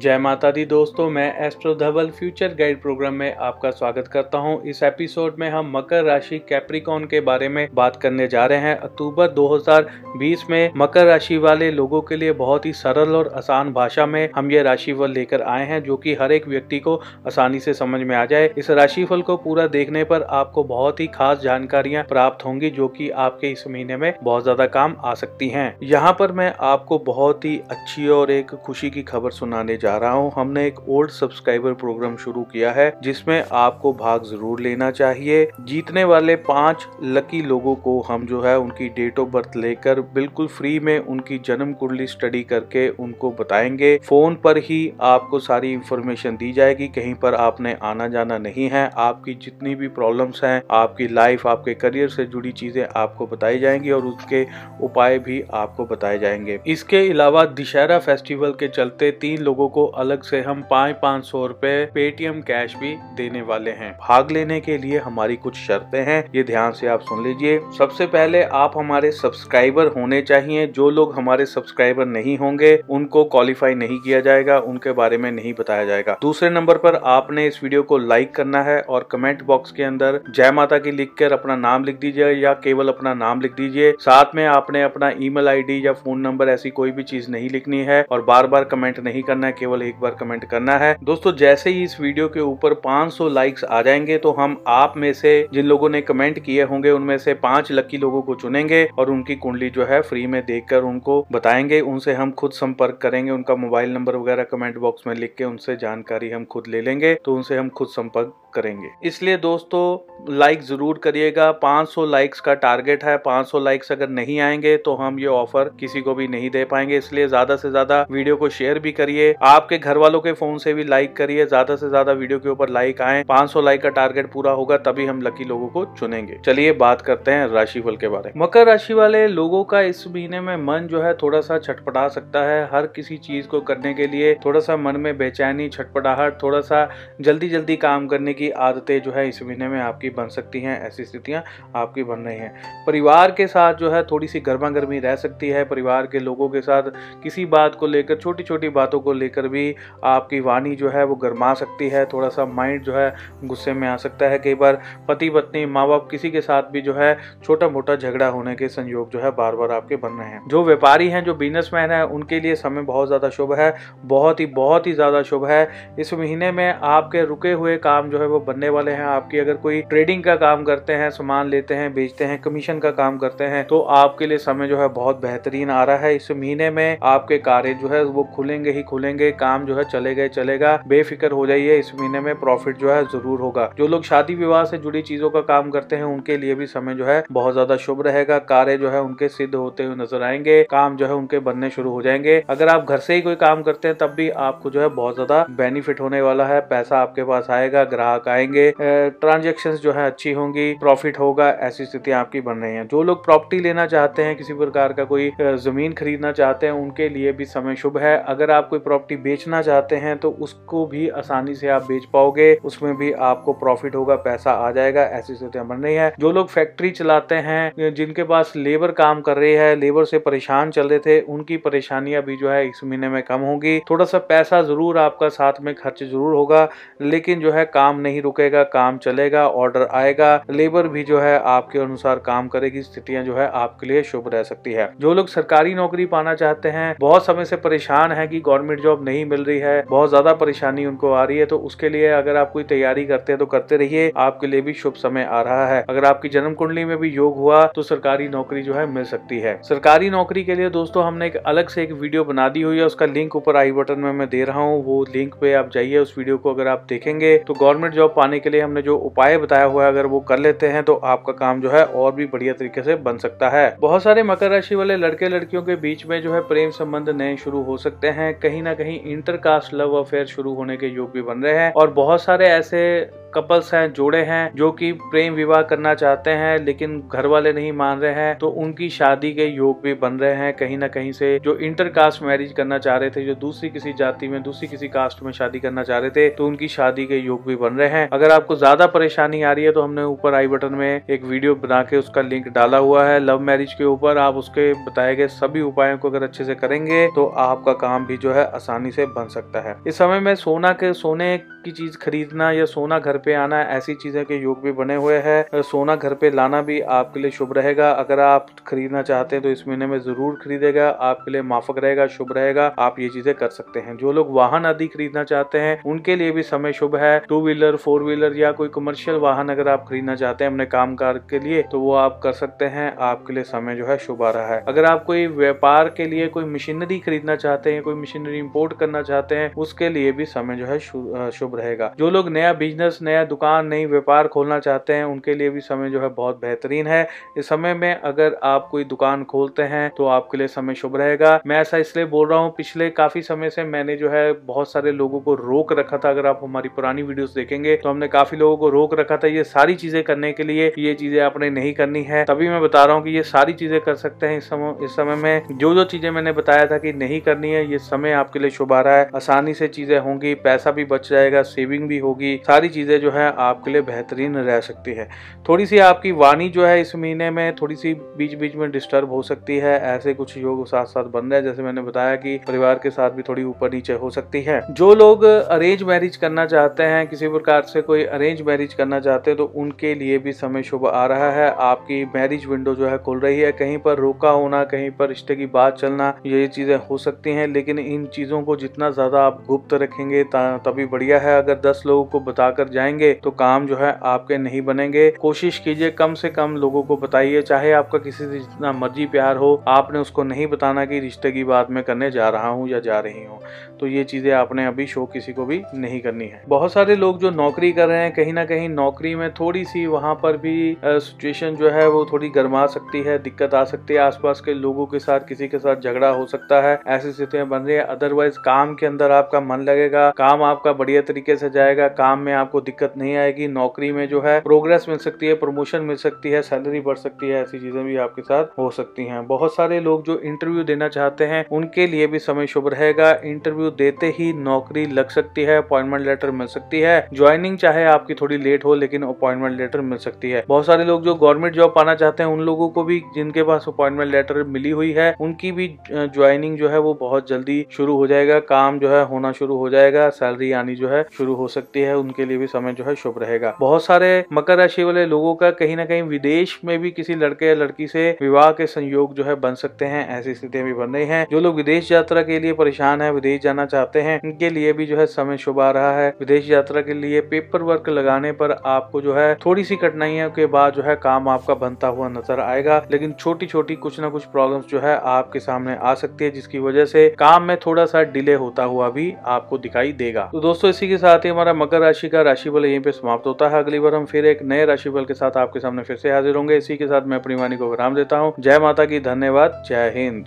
जय माता दी दोस्तों, मैं astro Dhaval future guide program में आपका स्वागत करता हूँ। इस एपिसोड में हम मकर राशि कैप्रिकॉन के बारे में बात करने जा रहे हैं। अक्टूबर 2020 में मकर राशि वाले लोगों के लिए बहुत ही सरल और आसान भाषा में हम ये राशिफल लेकर आए हैं, जो कि हर एक व्यक्ति को आसानी से समझ में आ जाए। इस राशिफल को पूरा देखने पर आपको बहुत ही खास जानकारियाँ प्राप्त होंगी, जो की आपके इस महीने में बहुत ज़्यादा काम आ सकती है। यहाँ पर मैं आपको बहुत ही अच्छी और एक खुशी की खबर सुनाने जा रहा हूँ, हमने एक ओल्ड सब्सक्राइबर प्रोग्राम शुरू किया है, जिसमें आपको भाग ज़रूर लेना चाहिए। जीतने वाले पाँच लकी लोगों को हम जो है उनकी डेट ऑफ़ बर्थ लेकर बिल्कुल फ्री में उनकी जन्म कुंडली स्टडी करके उनको बताएँगे। फ़ोन पर ही आपको सारी इंफॉर्मेशन दी जाएगी, कहीं पर आपने आना जाना नहीं है। आपकी जितनी भी प्रॉब्लम्स हैं, आपकी लाइफ आपके करियर से जुड़ी चीज़ें आपको बताई जाएँगी और उसके उपाय भी आपको बताए जाएँगे। इसके अलावा दशहरा फेस्टिवल के चलते तीन लोगों को अलग से हम पाँच पाँच सौ रूपए पेटीएम कैश भी देने वाले हैं। भाग लेने के लिए हमारी कुछ शर्तें हैं, ये ध्यान से आप सुन लीजिए। सबसे पहले आप हमारे सब्सक्राइबर होने चाहिए। जो लोग हमारे सब्सक्राइबर नहीं होंगे, उनको क्वालिफाई नहीं किया जाएगा, उनके बारे में नहीं बताया जाएगा। दूसरे नंबर पर आपने इस वीडियो को लाइक करना है और कमेंट बॉक्स के अंदर जय माता की लिख कर अपना नाम लिख दीजिए या केवल अपना नाम लिख दीजिए। साथ में आपने अपना ईमेल आईडी या फ़ोन नंबर ऐसी कोई भी चीज़ नहीं लिखनी है और बार बार कमेंट नहीं करना है, केवल एक बार कमेंट करना है। दोस्तों, जैसे ही इस वीडियो के ऊपर 500 लाइक्स आ जाएँगे तो हम आप में से जिन लोगों ने कमेंट किए होंगे, उनमें से पाँच लकी लोगों को चुनेंगे और उनकी कुंडली जो है फ्री में देखकर उनको बताएँगे। उनसे हम खुद संपर्क करेंगे, उनका मोबाइल नंबर वगैरह कमेंट बॉक्स में लिख के उनसे जानकारी हम खुद ले लेंगे तो उनसे हम खुद संपर्क करेंगे। इसलिए दोस्तों लाइक ज़रूर करिएगा। 500 लाइक्स का टारगेट है। 500 लाइक्स अगर नहीं आएँगे तो हम ये ऑफ़र किसी को भी नहीं दे पाएँगे। इसलिए ज़्यादा से ज़्यादा वीडियो को शेयर भी करिए। आपके घर वालों के फ़ोन से भी लाइक करिए। ज़्यादा से ज़्यादा वीडियो के ऊपर लाइक आए। 500 लाइक का टारगेट पूरा होगा, तभी हम लकी लोगों को चुनेंगे। चलिए बात करते हैं राशिफल के बारे में। मकर राशि वाले लोगों का इस महीने में मन जो है थोड़ा सा छटपटा सकता है। हर किसी चीज़ को करने के लिए थोड़ा सा मन में बेचैनी, छटपटाहट, थोड़ा सा जल्दी जल्दी काम करने की आदतें जो है इस महीने में आपकी बन सकती हैं, ऐसी स्थितियाँ आपकी बन रही हैं। परिवार के साथ जो है थोड़ी सी गर्मा गर्मी रह सकती है, परिवार के लोगों के साथ किसी बात को लेकर छोटी छोटी बातों को लेकर भी आपकी वाणी जो है वो गर्मा सकती है थोड़ा सा माइंड जो है गुस्से में आ सकता है। कई बार पति पत्नी माँ बाप किसी के साथ भी जो है छोटा मोटा झगड़ा होने के संयोग जो है बार बार आपके बन रहे हैं। जो व्यापारी हैं, जो बिजनेसमैन है, उनके लिए समय बहुत ज़्यादा शुभ है, बहुत ही बहुत ही ज़्यादा शुभ है। इस महीने में आपके रुके हुए काम जो है वो बनने वाले हैं। आपकी अगर कोई ट्रेडिंग का काम करते हैं, सामान लेते हैं, बेचते हैं कमीशन का काम करते हैं तो आपके लिए समय जो है बहुत बेहतरीन आ रहा है। इस महीने में आपके कार्य जो है वो खुलेंगे ही खुलेंगे, काम जो है चले गए चलेगा। बेफिक्र हो जाइए, इस महीने में प्रॉफिट जो है ज़रूर होगा। जो लोग शादी विवाह से जुड़ी चीज़ों का काम करते हैं, उनके लिए भी समय जो है बहुत ज़्यादा शुभ रहेगा। कार्य जो है उनके सिद्ध होते हुए नज़र आएँगे, काम जो है उनके बनने शुरू हो जाएँगे। अगर आप घर से ही कोई काम करते हैं, तब भी आपको जो है बहुत ज़्यादा बेनिफिट होने वाला है। पैसा आपके पास आएगा, ग्राहक आएँगे। ट्रांजेक्शन जो है अच्छी होंगी प्रॉफिट होगा, ऐसी स्थिति आपकी बन रही है। जो लोग प्रॉपर्टी लेना चाहते हैं, किसी प्रकार का कोई ज़मीन खरीदना चाहते हैं, उनके लिए भी समय शुभ है। अगर आप कोई प्रॉपर्टी बेचना चाहते हैं तो उसको भी आसानी से आप बेच पाओगे। उसमें भी आपको प्रॉफिट होगा, पैसा आ जाएगा, ऐसी स्थितियाँ बन रही है। जो लोग फैक्ट्री चलाते हैं जिनके पास लेबर काम कर रही है लेबर से परेशान चल रहे थे, उनकी परेशानियाँ भी जो है इस महीने में कम होगी। थोड़ा सा पैसा ज़रूर आपका साथ में खर्च ज़रूर होगा, लेकिन जो है काम नहीं रुकेगा, काम चलेगा ऑर्डर आएगा लेबर भी जो है आपके अनुसार काम करेगी, स्थितियाँ जो है आपके लिए शुभ रह सकती है। जो लोग सरकारी नौकरी पाना चाहते हैं, बहुत समय से परेशान है कि गवर्नमेंट जॉब नहीं मिल रही है, बहुत ज़्यादा परेशानी उनको आ रही है तो उसके लिए अगर आप कोई तैयारी करते हैं तो करते रहिए, आपके लिए भी शुभ समय आ रहा है। अगर आपकी जन्म कुंडली में भी योग हुआ तो सरकारी नौकरी जो है मिल सकती है। सरकारी नौकरी के लिए दोस्तों, हमने एक अलग से एक वीडियो बना दी हुई है, उसका लिंक ऊपर आई बटन में मैं दे रहा हूँ, वो लिंक पे आप जाइए, उस वीडियो को अगर आप देखेंगे तो गवर्नमेंट जॉब पाने के लिए हमने जो उपाय बताया हुआ है, अगर वो कर लेते हैं तो आपका काम जो है और भी बढ़िया तरीके से बन सकता है। बहुत सारे मकर राशि वाले लड़के लड़कियों के बीच में जो है प्रेम संबंध नए शुरू हो सकते हैं। कहीं ना कहीं इंटरकास्ट लव अफेयर शुरू होने के योग भी बन रहे हैं और बहुत सारे ऐसे कपल्स हैं, जोड़े हैं, जो कि प्रेम विवाह करना चाहते हैं, लेकिन घर वाले नहीं मान रहे हैं तो उनकी शादी के योग भी बन रहे हैं, कहीं ना कहीं से जो इंटर कास्ट मैरिज करना चाह रहे थे, जो दूसरी किसी जाति में, दूसरी किसी कास्ट में शादी करना चाह रहे थे तो उनकी शादी के योग भी बन रहे हैं। अगर आपको ज़्यादा परेशानी आ रही है तो हमने ऊपर आई बटन में एक वीडियो बना के उसका लिंक डाला हुआ है लव मैरिज के ऊपर। आप उसके बताए गए सभी उपायों को अगर अच्छे से करेंगे तो आपका काम भी जो है आसानी से बन सकता है। इस समय में सोना के, सोने की चीज़ खरीदना या सोना घर पे आना ऐसी चीज़ें के योग भी बने हुए हैं। सोना घर पे लाना भी आपके लिए शुभ रहेगा। अगर आप खरीदना चाहते हैं तो इस महीने में ज़रूर खरीदेगा। आपके लिए माफक रहेगा, शुभ रहेगा। आप ये चीज़ें कर सकते हैं। जो लोग वाहन आदि खरीदना चाहते हैं, उनके लिए भी समय शुभ है। टू व्हीलर, फोर व्हीलर या कोई कमर्शियल वाहन अगर आप खरीदना चाहते हैं अपने काम के लिए तो वो आप कर सकते हैं। आपके लिए समय जो है शुभ आ रहा है। अगर आप कोई व्यापार के लिए कोई मशीनरी खरीदना चाहते हैं कोई मशीनरी इम्पोर्ट करना चाहते हैं, उसके लिए भी समय जो है शुभ रहेगा। जो लोग नया बिज़नेस नया दुकान, नई व्यापार खोलना चाहते हैं, उनके लिए भी समय जो है बहुत बेहतरीन है। इस समय में अगर आप कोई दुकान खोलते हैं तो आपके लिए समय शुभ रहेगा। मैं ऐसा इसलिए बोल रहा हूँ, पिछले काफ़ी समय से मैंने जो है बहुत सारे लोगों को रोक रखा था। अगर आप हमारी पुरानी वीडियोस देखेंगे तो हमने काफ़ी लोगों को रोक रखा था ये सारी चीज़ें करने के लिए। ये चीज़ें आपने नहीं करनी है। तभी मैं बता रहा हूँ कि ये सारी चीज़ें कर सकते हैं इस समय इस समय में। जो जो चीज़ें मैंने बताया था कि नहीं करनी है, ये समय आपके लिए शुभ आ रहा है। आसानी से चीज़ें होंगी, पैसा भी बच जाएगा। सेविंग भी होगी, सारी चीज़ें जो है आपके लिए बेहतरीन रह सकती है। थोड़ी सी आपकी वाणी जो है इस महीने में थोड़ी सी बीच बीच में डिस्टर्ब हो सकती है, ऐसे कुछ योग साथ साथ बन रहे हैं, जैसे मैंने बताया कि परिवार के साथ भी थोड़ी ऊपर नीचे हो सकती है। जो लोग अरेंज मैरिज करना चाहते हैं, किसी प्रकार से कोई अरेंज मैरिज करना चाहते हैं तो उनके लिए भी समय शुभ आ रहा है। आपकी मैरिज विंडो जो है खुल रही है, कहीं पर रोका होना, कहीं पर रिश्ते की बात चलना, ये चीज़ें हो सकती हैं, लेकिन इन चीज़ों को जितना ज़्यादा आप गुप्त रखेंगे तभी बढ़िया है। अगर दस लोगों को बताकर जाएँगे तो काम जो है आपके नहीं बनेंगे। कोशिश कीजिए कम से कम लोगों को बताइए, चाहे आपका किसी से जितना मर्ज़ी प्यार हो, आपने उसको नहीं बताना कि रिश्ते की बात मैं करने जा रहा हूँ या जा रही हूँ। तो ये चीज़ें आपने अभी शो किसी को भी नहीं करनी है। बहुत सारे लोग जो नौकरी कर रहे हैं, कहीं ना कहीं नौकरी में थोड़ी सी वहाँ पर भी सिचुएशन जो है वो थोड़ी गर्मा सकती है, दिक्कत आ सकती है। आसपास के लोगों के साथ, किसी के साथ झगड़ा हो सकता है, ऐसी स्थितियाँ बन रही है। अदरवाइज़ काम के अंदर आपका मन लगेगा, काम आपका बढ़िया तरीके से जाएगा, काम में आपको दिक्कत नहीं आएगी, नौकरी में जो है प्रोग्रेस मिल सकती है प्रमोशन मिल सकती है सैलरी बढ़ सकती है, ऐसी चीज़ें भी आपके साथ हो सकती हैं। बहुत सारे लोग जो इंटरव्यू देना चाहते हैं, उनके लिए भी समय शुभ रहेगा। इंटरव्यू देते ही नौकरी लग सकती है अपॉइंटमेंट लेटर मिल सकती है। ज्वाइनिंग चाहे आपकी थोड़ी लेट हो, लेकिन अपॉइंटमेंट लेटर मिल सकती है। बहुत सारे लोग जो गवर्नमेंट जॉब पाना चाहते हैं, उन लोगों को भी जिनके पास अपॉइंटमेंट लेटर मिली हुई है, उनकी भी ज्वाइनिंग जो है वो बहुत जल्दी शुरू हो जाएगा। काम जो है होना शुरू हो जाएगा सैलरी आनी जो है शुरू हो सकती है, उनके लिए भी समय जो है शुभ रहेगा। बहुत सारे मकर राशि वाले लोगों का कहीं ना कहीं विदेश में भी किसी लड़के या लड़की से विवाह के संयोग जो है बन सकते हैं, ऐसी स्थितियाँ भी बन रही है। जो लोग विदेश यात्रा के लिए परेशान है, विदेश जाना चाहते हैं, उनके लिए भी जो है समय शुभ आ रहा है। विदेश यात्रा के लिए पेपर वर्क लगाने पर आपको जो है थोड़ी सी कठिनाइयों के बाद जो है काम आपका बनता हुआ नज़र आएगा, लेकिन छोटी छोटी कुछ ना कुछ प्रॉब्लम्स जो है आपके सामने आ सकती है, जिसकी वजह से काम में थोड़ा सा डिले होता हुआ भी आपको दिखाई देगा। तो दोस्तों, इसी के साथ ही हमारा मकर राशि का राशिफल यहीं पे समाप्त होता है। अगली बार हम फिर एक नए राशिफल के साथ आपके सामने फिर से हाजिर होंगे। इसी के साथ मैं अपनी वाणी को विराम देता हूँ। जय माता की, धन्यवाद। जय हिंद।